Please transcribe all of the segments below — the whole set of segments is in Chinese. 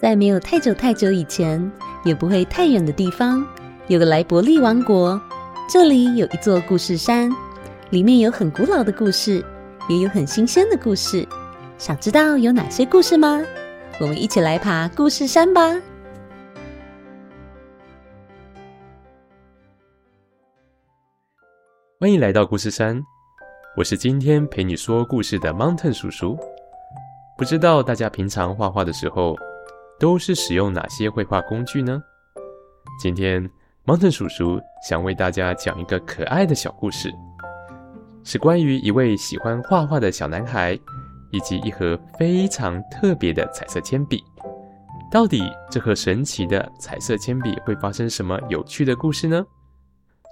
在没有太久太久以前，也不会太远的地方，有个莱伯利王国。这里有一座故事山，里面有很古老的故事，也有很新鲜的故事。想知道有哪些故事吗？我们一起来爬故事山吧！欢迎来到故事山，我是今天陪你说故事的 Mountain 叔叔。不知道大家平常画画的时候，都是使用哪些绘画工具呢？今天 Mountain 叔叔想为大家讲一个可爱的小故事，是关于一位喜欢画画的小男孩，以及一盒非常特别的彩色铅笔。到底这盒神奇的彩色铅笔会发生什么有趣的故事呢？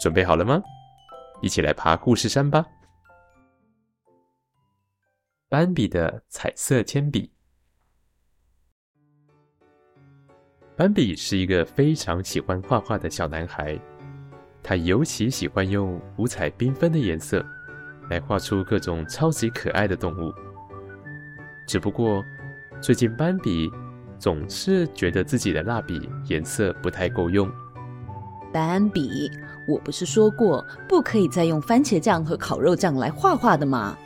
准备好了吗？一起来爬故事山吧！斑比的彩色铅笔。斑比是一个非常喜欢画画的小男孩，他尤其喜欢用五彩缤纷的颜色来画出各种超级可爱的动物。只不过，最近斑比总是觉得自己的蜡笔颜色不太够用。斑比，我不是说过不可以再用番茄酱和烤肉酱来画画的吗？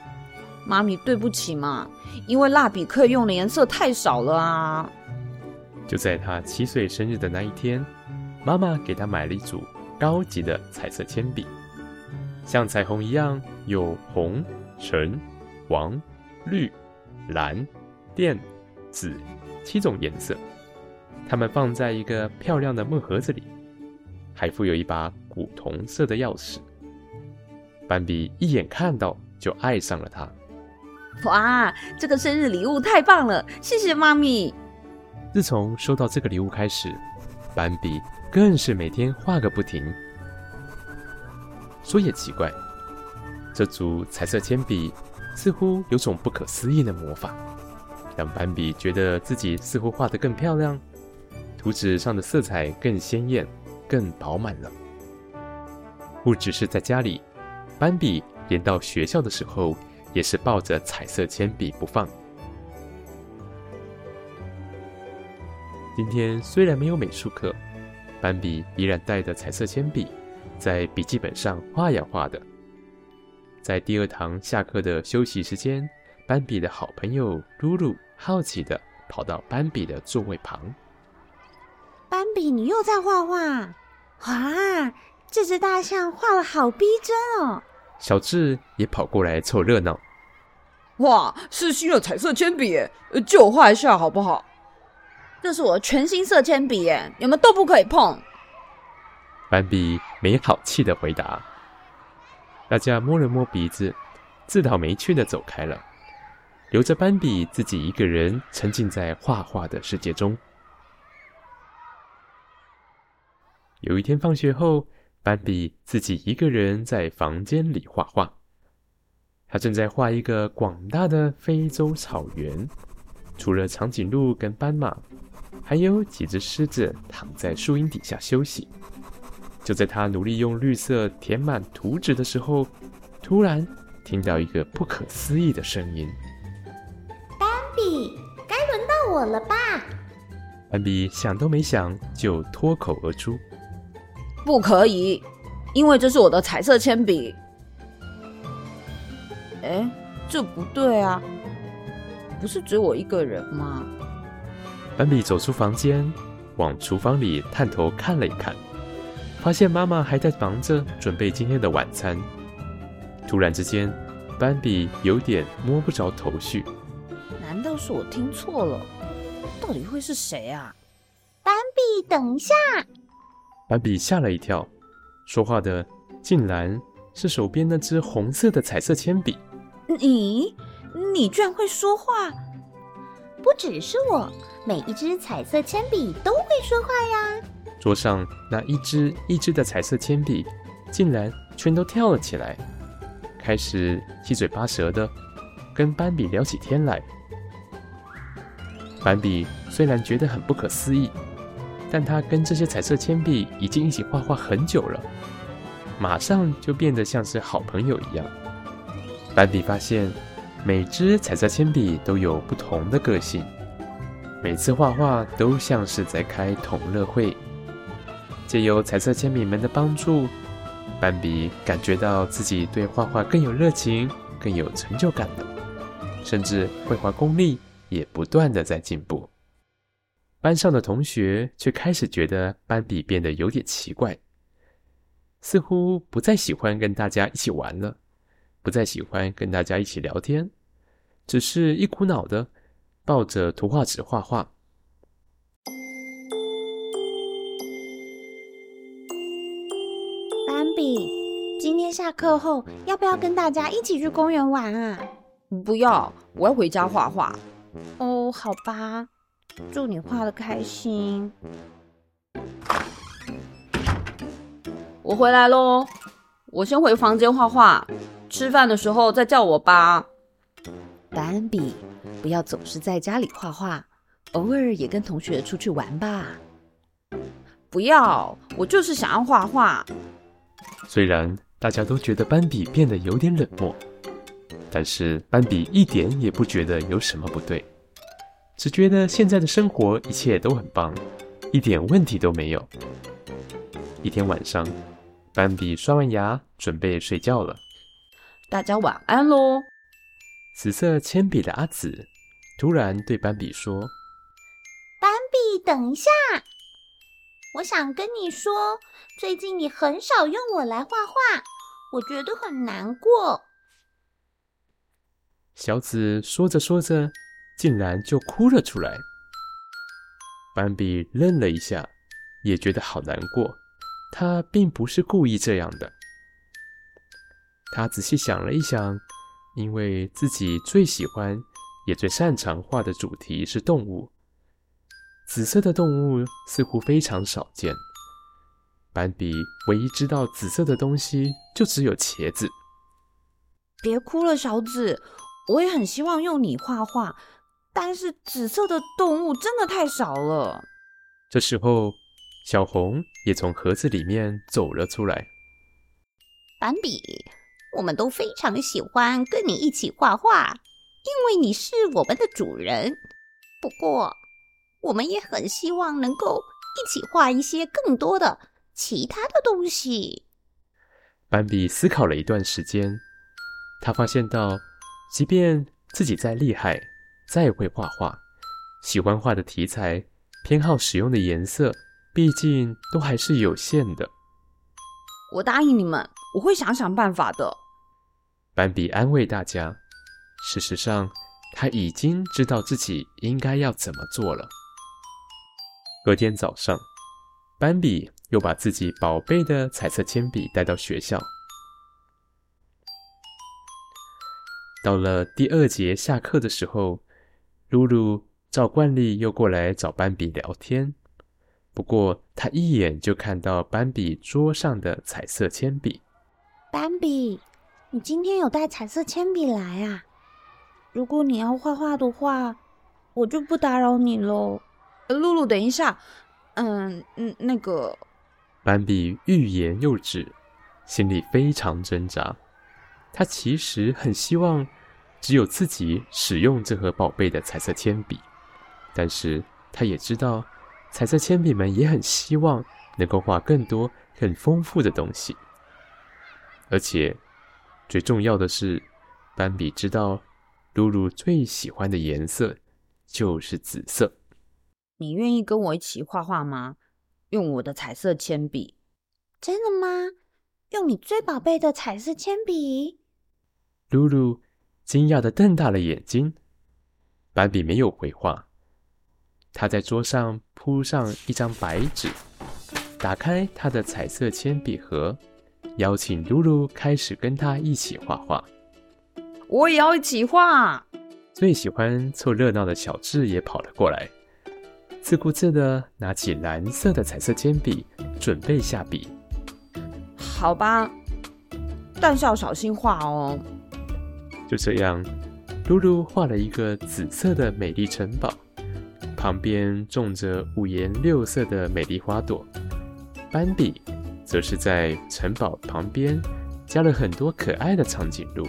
妈咪，对不起嘛，因为蜡笔可以用的颜色太少了啊。就在他七岁生日的那一天，妈妈给他买了一组高级的彩色铅笔，像彩虹一样有红、橙、黄、绿、蓝、靛、紫七种颜色。它们放在一个漂亮的木盒子里，还附有一把古铜色的钥匙。斑比一眼看到就爱上了它。哇，这个生日礼物太棒了！谢谢妈咪。自从收到这个礼物开始，斑比更是每天画个不停。说也奇怪，这组彩色铅笔似乎有种不可思议的魔法，让斑比觉得自己似乎画得更漂亮，图纸上的色彩更鲜艳、更饱满了。不只是在家里，斑比连到学校的时候也是抱着彩色铅笔不放。今天虽然没有美术课，斑比依然带着彩色铅笔，在笔记本上画呀画的。在第二堂下课的休息时间，斑比的好朋友露露好奇的跑到斑比的座位旁。斑比，你又在画画？哇，这只大象画的好逼真哦！小智也跑过来凑热闹。哇，是新的彩色铅笔耶，借我画一下好不好？这是我全新色铅笔耶，你们都不可以碰。斑比没好气的回答。大家摸了摸鼻子，自讨没趣的走开了，留着斑比自己一个人沉浸在画画的世界中。有一天放学后，斑比自己一个人在房间里画画。他正在画一个广大的非洲草原，除了长颈鹿跟斑马。还有几只狮子躺在树荫底下休息。就在他努力用绿色填满图纸的时候，突然听到一个不可思议的声音：“斑比，该轮到我了吧？”斑比想都没想就脱口而出：“不可以，因为这是我的彩色铅笔。”哎，这不对啊！不是只有我一个人吗？斑比走出房间，往厨房里探头看了一看，发现妈妈还在忙着准备今天的晚餐。突然之间，斑比有点摸不着头绪。难道是我听错了？到底会是谁啊？斑比，等一下！斑比吓了一跳，说话的竟然是手边那只红色的彩色铅笔。你，你居然会说话？不只是我。每一支彩色铅笔都会说话呀！桌上那一支一支的彩色铅笔，竟然全都跳了起来，开始七嘴八舌的跟斑比聊起天来。斑比虽然觉得很不可思议，但他跟这些彩色铅笔已经一起画画很久了，马上就变得像是好朋友一样。斑比发现，每支彩色铅笔都有不同的个性。每次画画都像是在开同乐会。借由彩色铅笔们的帮助，斑比感觉到自己对画画更有热情，更有成就感了，甚至绘画功力也不断的在进步。班上的同学却开始觉得斑比变得有点奇怪，似乎不再喜欢跟大家一起玩了，不再喜欢跟大家一起聊天，只是一股脑的抱着图画纸画画。斑比，今天下课后要不要跟大家一起去公园玩啊？不要，我要回家画画。哦，好吧。祝你画的开心。我回来喽，我先回房间画画，吃饭的时候再叫我吧。斑比，不要总是在家里画画，偶尔也跟同学出去玩吧。不要，我就是想要画画。虽然大家都觉得斑比变得有点冷漠，但是斑比一点也不觉得有什么不对。只觉得现在的生活一切都很棒，一点问题都没有。一天晚上，斑比刷完牙准备睡觉了。大家晚安喽。紫色铅笔的阿紫突然对斑比说：“斑比，等一下，我想跟你说，最近你很少用我来画画，我觉得很难过。”小紫说着说着。竟然就哭了出来。斑比愣了一下，也觉得好难过。他并不是故意这样的。他仔细想了一想，因为自己最喜欢也最擅长画的主题是动物，紫色的动物似乎非常少见。斑比唯一知道紫色的东西就只有茄子。别哭了，小紫，我也很希望用你画画。但是紫色的动物真的太少了。这时候，小红也从盒子里面走了出来。斑比，我们都非常喜欢跟你一起画画，因为你是我们的主人。不过，我们也很希望能够一起画一些更多的其他的东西。斑比思考了一段时间，他发现到，即便自己再厉害。再会画画，喜欢画的题材，偏好使用的颜色，毕竟都还是有限的。我答应你们，我会想想办法的。斑比安慰大家，事实上，他已经知道自己应该要怎么做了。隔天早上，斑比又把自己宝贝的彩色铅笔带到学校。到了第二节下课的时候，露露照惯例又过来找斑比聊天，不过他一眼就看到斑比桌上的彩色铅笔。斑比，你今天有带彩色铅笔来啊？如果你要画画的话，我就不打扰你喽。露露，等一下，嗯嗯，那个。斑比欲言又止，心里非常挣扎。他其实很希望。只有自己使用这盒宝贝的彩色铅笔，但是他也知道，彩色铅笔们也很希望能够画更多、更丰富的东西。而且最重要的是，斑比知道，露露最喜欢的颜色就是紫色。你愿意跟我一起画画吗？用我的彩色铅笔？真的吗？用你最宝贝的彩色铅笔？露露。惊讶的瞪大了眼睛，斑比没有回话。他在桌上铺上一张白纸，打开他的彩色铅笔盒，邀请露露开始跟他一起画画。我也要一起画。最喜欢凑热闹的小智也跑了过来，自顾自的拿起蓝色的彩色铅笔，准备下笔。好吧，但是要小心画哦。就这样，露露画了一个紫色的美丽城堡，旁边种着五颜六色的美丽花朵。斑比则是在城堡旁边加了很多可爱的长颈鹿，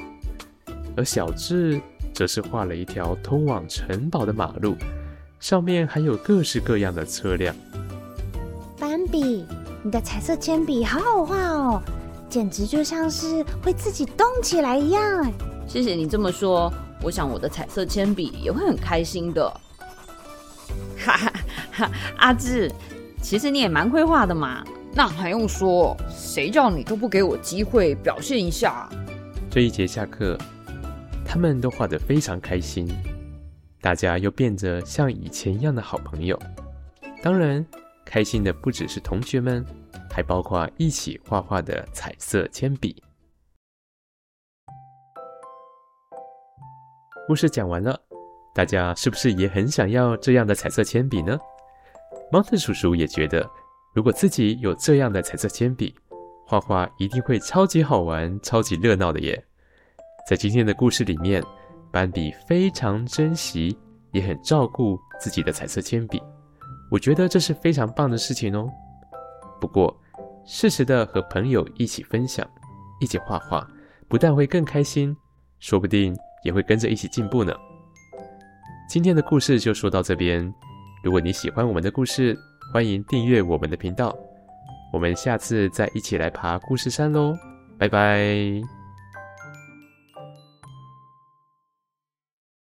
而小智则是画了一条通往城堡的马路，上面还有各式各样的车辆。斑比，你的彩色铅笔好好画哦，简直就像是会自己动起来一样。谢谢你这么说，我想我的彩色铅笔也会很开心的。哈哈哈，阿志，其实你也蛮会画的嘛，那还用说？谁叫你都不给我机会表现一下？这一节下课，他们都画得非常开心，大家又变得像以前一样的好朋友。当然。开心的不只是同学们，还包括一起画画的彩色铅笔。故事讲完了，大家是不是也很想要这样的彩色铅笔呢？Mountain 叔叔也觉得，如果自己有这样的彩色铅笔，画画一定会超级好玩、超级热闹的耶。在今天的故事里面，斑比非常珍惜，也很照顾自己的彩色铅笔。我觉得这是非常棒的事情哦。不过，适时的和朋友一起分享、一起画画，不但会更开心，说不定也会跟着一起进步呢。今天的故事就说到这边。如果你喜欢我们的故事，欢迎订阅我们的频道。我们下次再一起来爬故事山喽！拜拜。